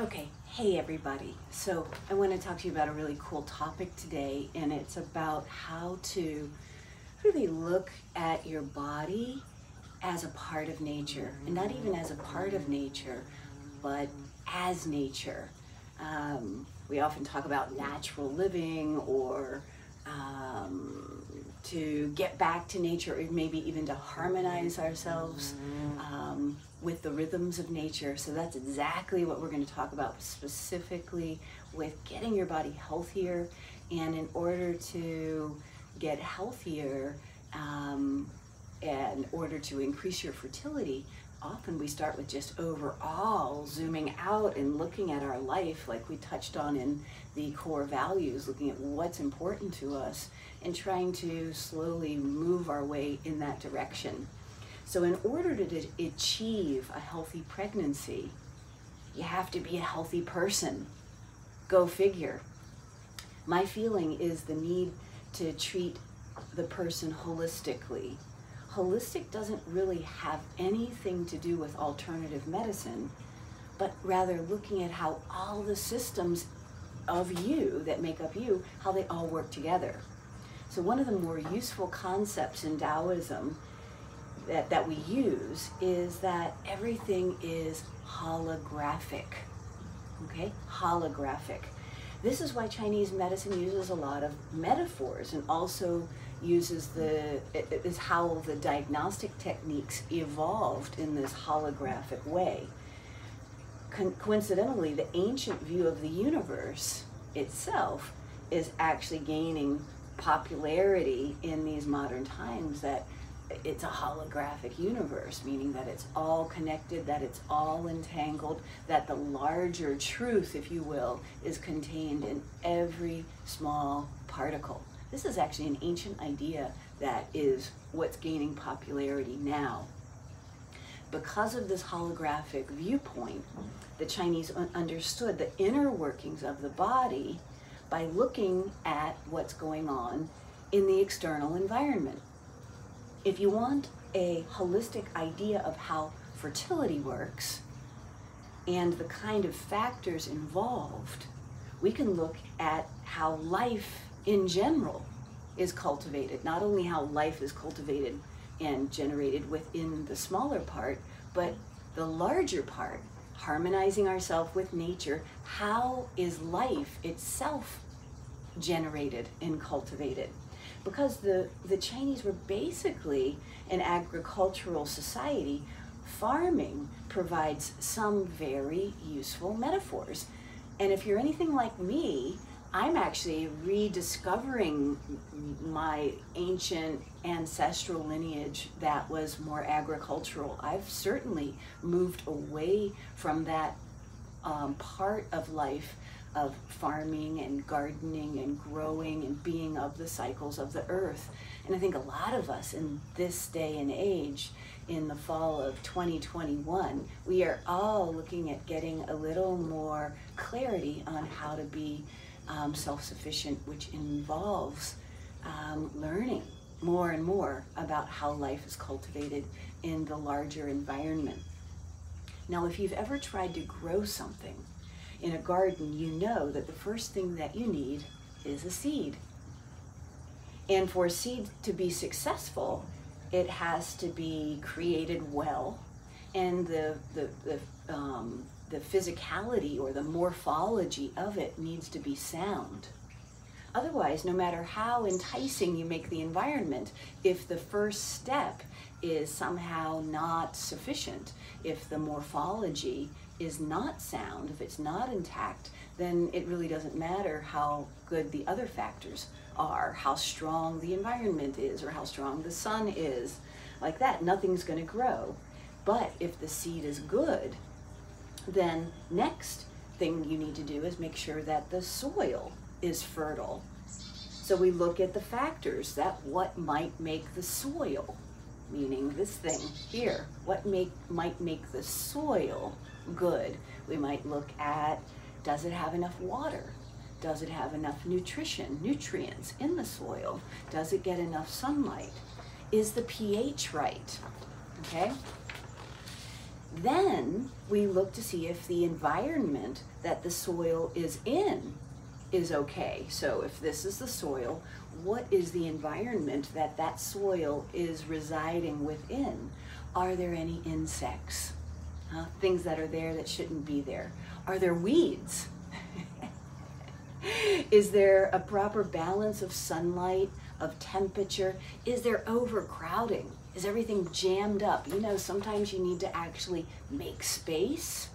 Okay, hey everybody. So I want to talk to you about a really cool topic today, and it's about how to really look at your body as a part of nature, and not even as a part of nature, but as nature. Um, we often talk about natural living or um, to get back to nature, or maybe even to harmonize ourselves um, with the rhythms of nature. So that's exactly what we're going to talk about specifically with getting your body healthier. And in order to get healthier, um, in order to increase your fertility, often we start with just overall zooming out and looking at our life like we touched on in the core values looking at what's important to us and trying to slowly move our way in that direction. So in order to achieve a healthy pregnancy you have to be a healthy person. Go figure. My feeling is the need to treat the person holistically holistic doesn't really have anything to do with alternative medicine, but rather looking at how all the systems of you that make up you, how they all work together. So one of the more useful concepts in Taoism that, that we use is that everything is holographic. Okay? Holographic. This is why Chinese medicine uses a lot of metaphors and also uses the, is how the diagnostic techniques evolved in this holographic way. Co coincidentally, the ancient view of the universe itself is actually gaining popularity in these modern times that it's a holographic universe, meaning that it's all connected, that it's all entangled, that the larger truth, if you will, is contained in every small particle. This is actually an ancient idea that is what's gaining popularity now. Because of this holographic viewpoint, the Chinese understood the inner workings of the body by looking at what's going on in the external environment. If you want a holistic idea of how fertility works and the kind of factors involved, we can look at how life in general is cultivated. Not only how life is cultivated and generated within the smaller part, but the larger part, harmonizing ourselves with nature. How is life itself generated and cultivated? Because the, the Chinese were basically an agricultural society, farming provides some very useful metaphors. And if you're anything like me, I'm actually rediscovering my ancient ancestral lineage that was more agricultural. I've certainly moved away from that um, part of life of farming and gardening and growing and being of the cycles of the earth. And I think a lot of us in this day and age, in the fall of 2021, we are all looking at getting a little more clarity on how to be um, self-sufficient, which involves um, learning more and more about how life is cultivated in the larger environment. Now, if you've ever tried to grow something in a garden, you know that the first thing that you need is a seed. And for a seed to be successful, it has to be created well, and the, the, the um, the physicality or the morphology of it needs to be sound. Otherwise, no matter how enticing you make the environment, if the first step is somehow not sufficient, if the morphology is not sound, if it's not intact, then it really doesn't matter how good the other factors are, how strong the environment is, or how strong the sun is. Like that, nothing's going to grow. But if the seed is good, then next thing you need to do is make sure that the soil is fertile. So we look at the factors that what might make the soil, meaning this thing here, what make, might make the soil good. We might look at, does it have enough water? Does it have enough nutrition, nutrients in the soil? Does it get enough sunlight? Is the pH right? Okay? Then we look to see if the environment that the soil is in is okay. So if this is the soil, what is the environment that that soil is residing within? Are there any insects? Things that are there that shouldn't be there? Are there weeds? is there a proper balance of sunlight, of temperature? Is there overcrowding? Is everything jammed up? You know, sometimes you need to actually make space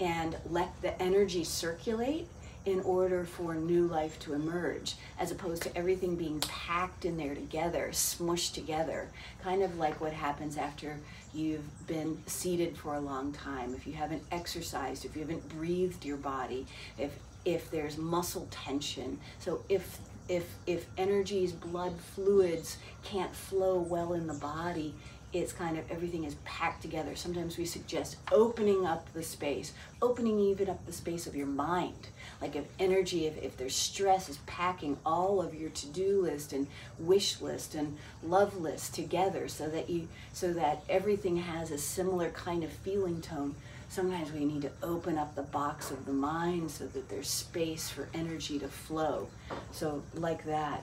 and let the energy circulate in order for new life to emerge, as opposed to everything being packed in there together, smushed together, kind of like what happens after you've been seated for a long time, if you haven't exercised, if you haven't breathed your body, if if there's muscle tension. So if if if energies, blood fluids can't flow well in the body, it's kind of everything is packed together. Sometimes we suggest opening up the space, opening even up the space of your mind. Like if energy, if, if there's stress is packing all of your to-do list and wish list and love list together so that you so that everything has a similar kind of feeling tone. Sometimes we need to open up the box of the mind so that there's space for energy to flow. So like that.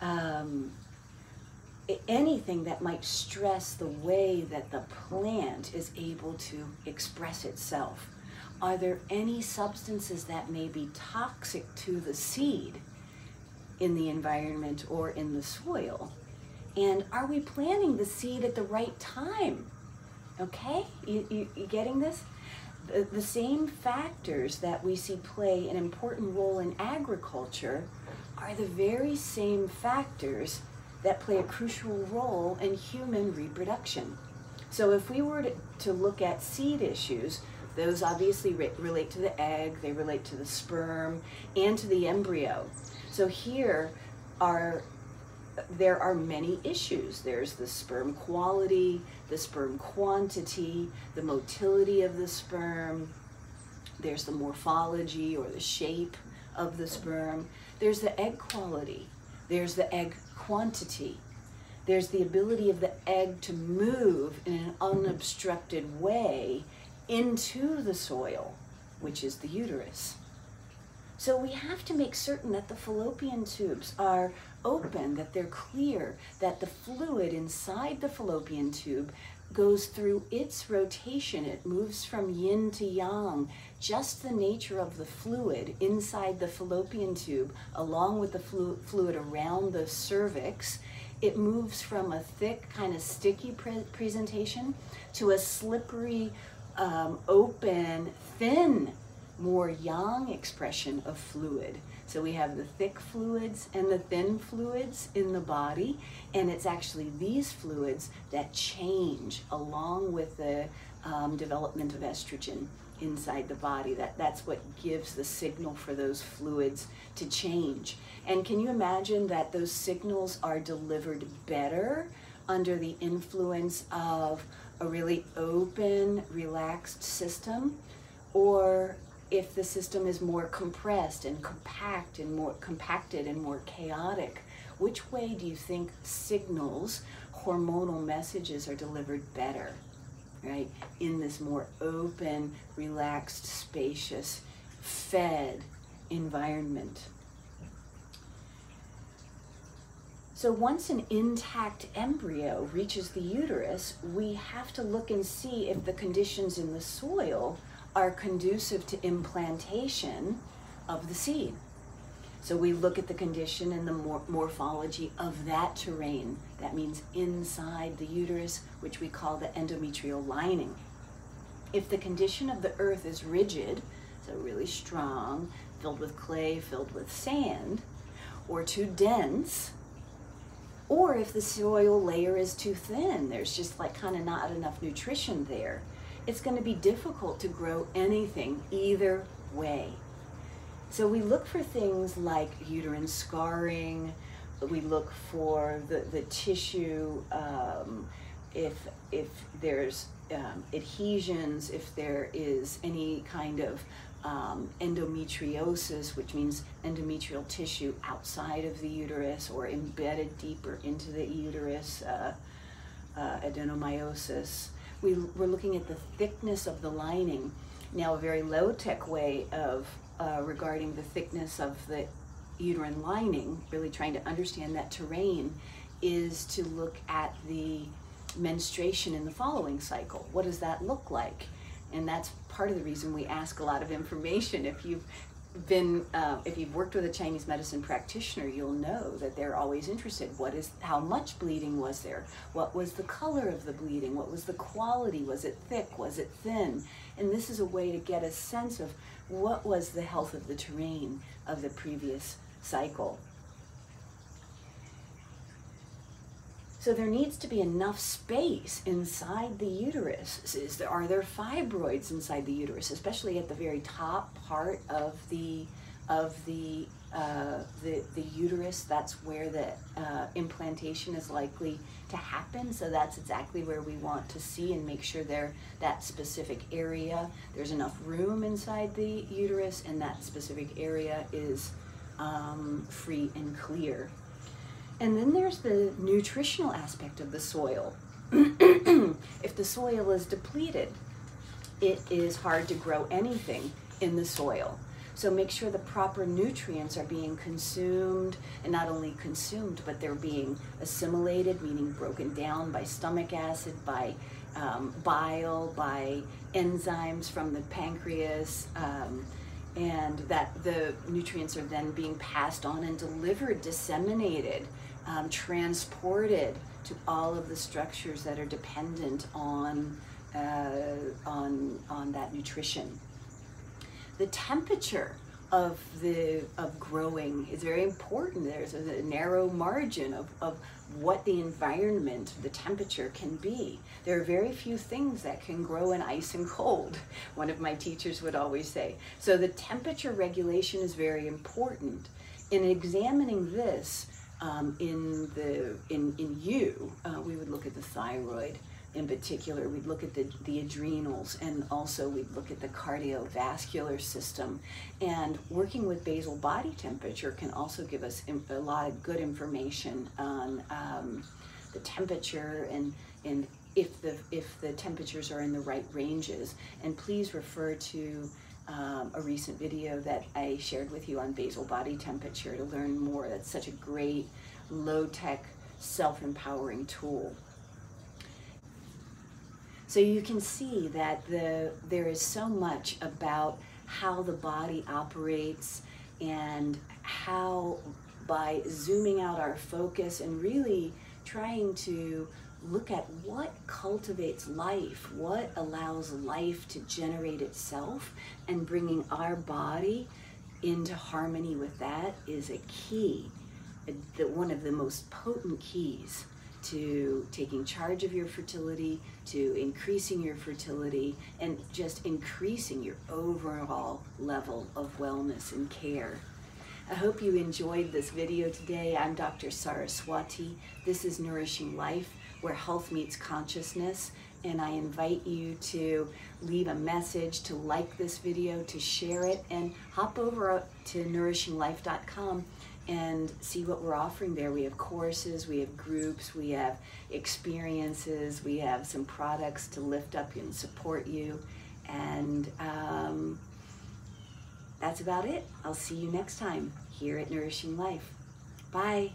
Um, anything that might stress the way that the plant is able to express itself. Are there any substances that may be toxic to the seed in the environment or in the soil? And are we planting the seed at the right time? Okay, you, you, you getting this? The, the same factors that we see play an important role in agriculture are the very same factors that play a crucial role in human reproduction. So if we were to, to look at seed issues, those obviously re relate to the egg, they relate to the sperm, and to the embryo. So here are there are many issues. There's the sperm quality, the sperm quantity, the motility of the sperm, there's the morphology or the shape of the sperm, there's the egg quality, there's the egg quantity. There's the ability of the egg to move in an unobstructed way into the soil, which is the uterus. So we have to make certain that the fallopian tubes are open, that they're clear, that the fluid inside the fallopian tube goes through its rotation. It moves from yin to yang. Just the nature of the fluid inside the fallopian tube, along with the flu fluid around the cervix, it moves from a thick, kind of sticky pre presentation to a slippery, um, open, thin, more yang expression of fluid. So we have the thick fluids and the thin fluids in the body, and it's actually these fluids that change along with the um, development of estrogen inside the body. That, that's what gives the signal for those fluids to change. And can you imagine that those signals are delivered better under the influence of a really open, relaxed system? Or if the system is more compressed and compact and more compacted and more chaotic, which way do you think signals, hormonal messages are delivered better, right? In this more open, relaxed, spacious, fed environment. So once an intact embryo reaches the uterus, we have to look and see if the conditions in the soil are conducive to implantation of the seed. So we look at the condition and the mor morphology of that terrain. That means inside the uterus, which we call the endometrial lining. If the condition of the earth is rigid, so really strong, filled with clay, filled with sand, or too dense, or if the soil layer is too thin, there's just like kind of not enough nutrition there, it's going to be difficult to grow anything either way. So we look for things like uterine scarring, we look for the, the tissue, um, if, if there's um, adhesions, if there is any kind of um, endometriosis, which means endometrial tissue outside of the uterus or embedded deeper into the uterus, uh, uh, adenomyosis we, we're looking at the thickness of the lining. Now, a very low tech way of uh, regarding the thickness of the uterine lining, really trying to understand that terrain, is to look at the menstruation in the following cycle. What does that look like? And that's part of the reason we ask a lot of information. If you've been, uh, if you've worked with a Chinese medicine practitioner, you'll know that they're always interested. What is, how much bleeding was there? What was the color of the bleeding? What was the quality? Was it thick? Was it thin? And this is a way to get a sense of what was the health of the terrain of the previous cycle. So there needs to be enough space inside the uterus. Is there, are there fibroids inside the uterus, especially at the very top part of the of the uh, the, the uterus? That's where the uh, implantation is likely to happen. So that's exactly where we want to see and make sure there that specific area there's enough room inside the uterus, and that specific area is um, free and clear. And then there's the nutritional aspect of the soil. if the soil is depleted, it is hard to grow anything in the soil. So make sure the proper nutrients are being consumed, and not only consumed, but they're being assimilated, meaning broken down by stomach acid, by um, bile, by enzymes from the pancreas, um, and that the nutrients are then being passed on and delivered, disseminated um, transported to all of the structures that are dependent on, uh, on, on that nutrition. The temperature of the of growing is very important. There's a, a narrow margin of, of what the environment, the temperature can be. There are very few things that can grow in ice and cold, one of my teachers would always say. So the temperature regulation is very important. In examining this, um, in the in in you, uh, we would look at the thyroid in particular. We'd look at the the adrenals, and also we'd look at the cardiovascular system. And working with basal body temperature can also give us a lot of good information on um, the temperature and and if the if the temperatures are in the right ranges. And please refer to um, a recent video that I shared with you on basal body temperature to learn more. That's such a great low-tech self-empowering tool. So you can see that the there is so much about how the body operates and how by zooming out our focus and really trying to look at what cultivates life, what allows life to generate itself, and bringing our body into harmony with that is a key, uh, the, one of the most potent keys to taking charge of your fertility, to increasing your fertility, and just increasing your overall level of wellness and care. I hope you enjoyed this video today. I'm Dr. Saraswati. This is Nourishing Life where health meets consciousness. And I invite you to leave a message, to like this video, to share it, and hop over to nourishinglife.com and see what we're offering there. We have courses, we have groups, we have experiences, we have some products to lift up and support you. And um, that's about it. I'll see you next time here at Nourishing Life. Bye.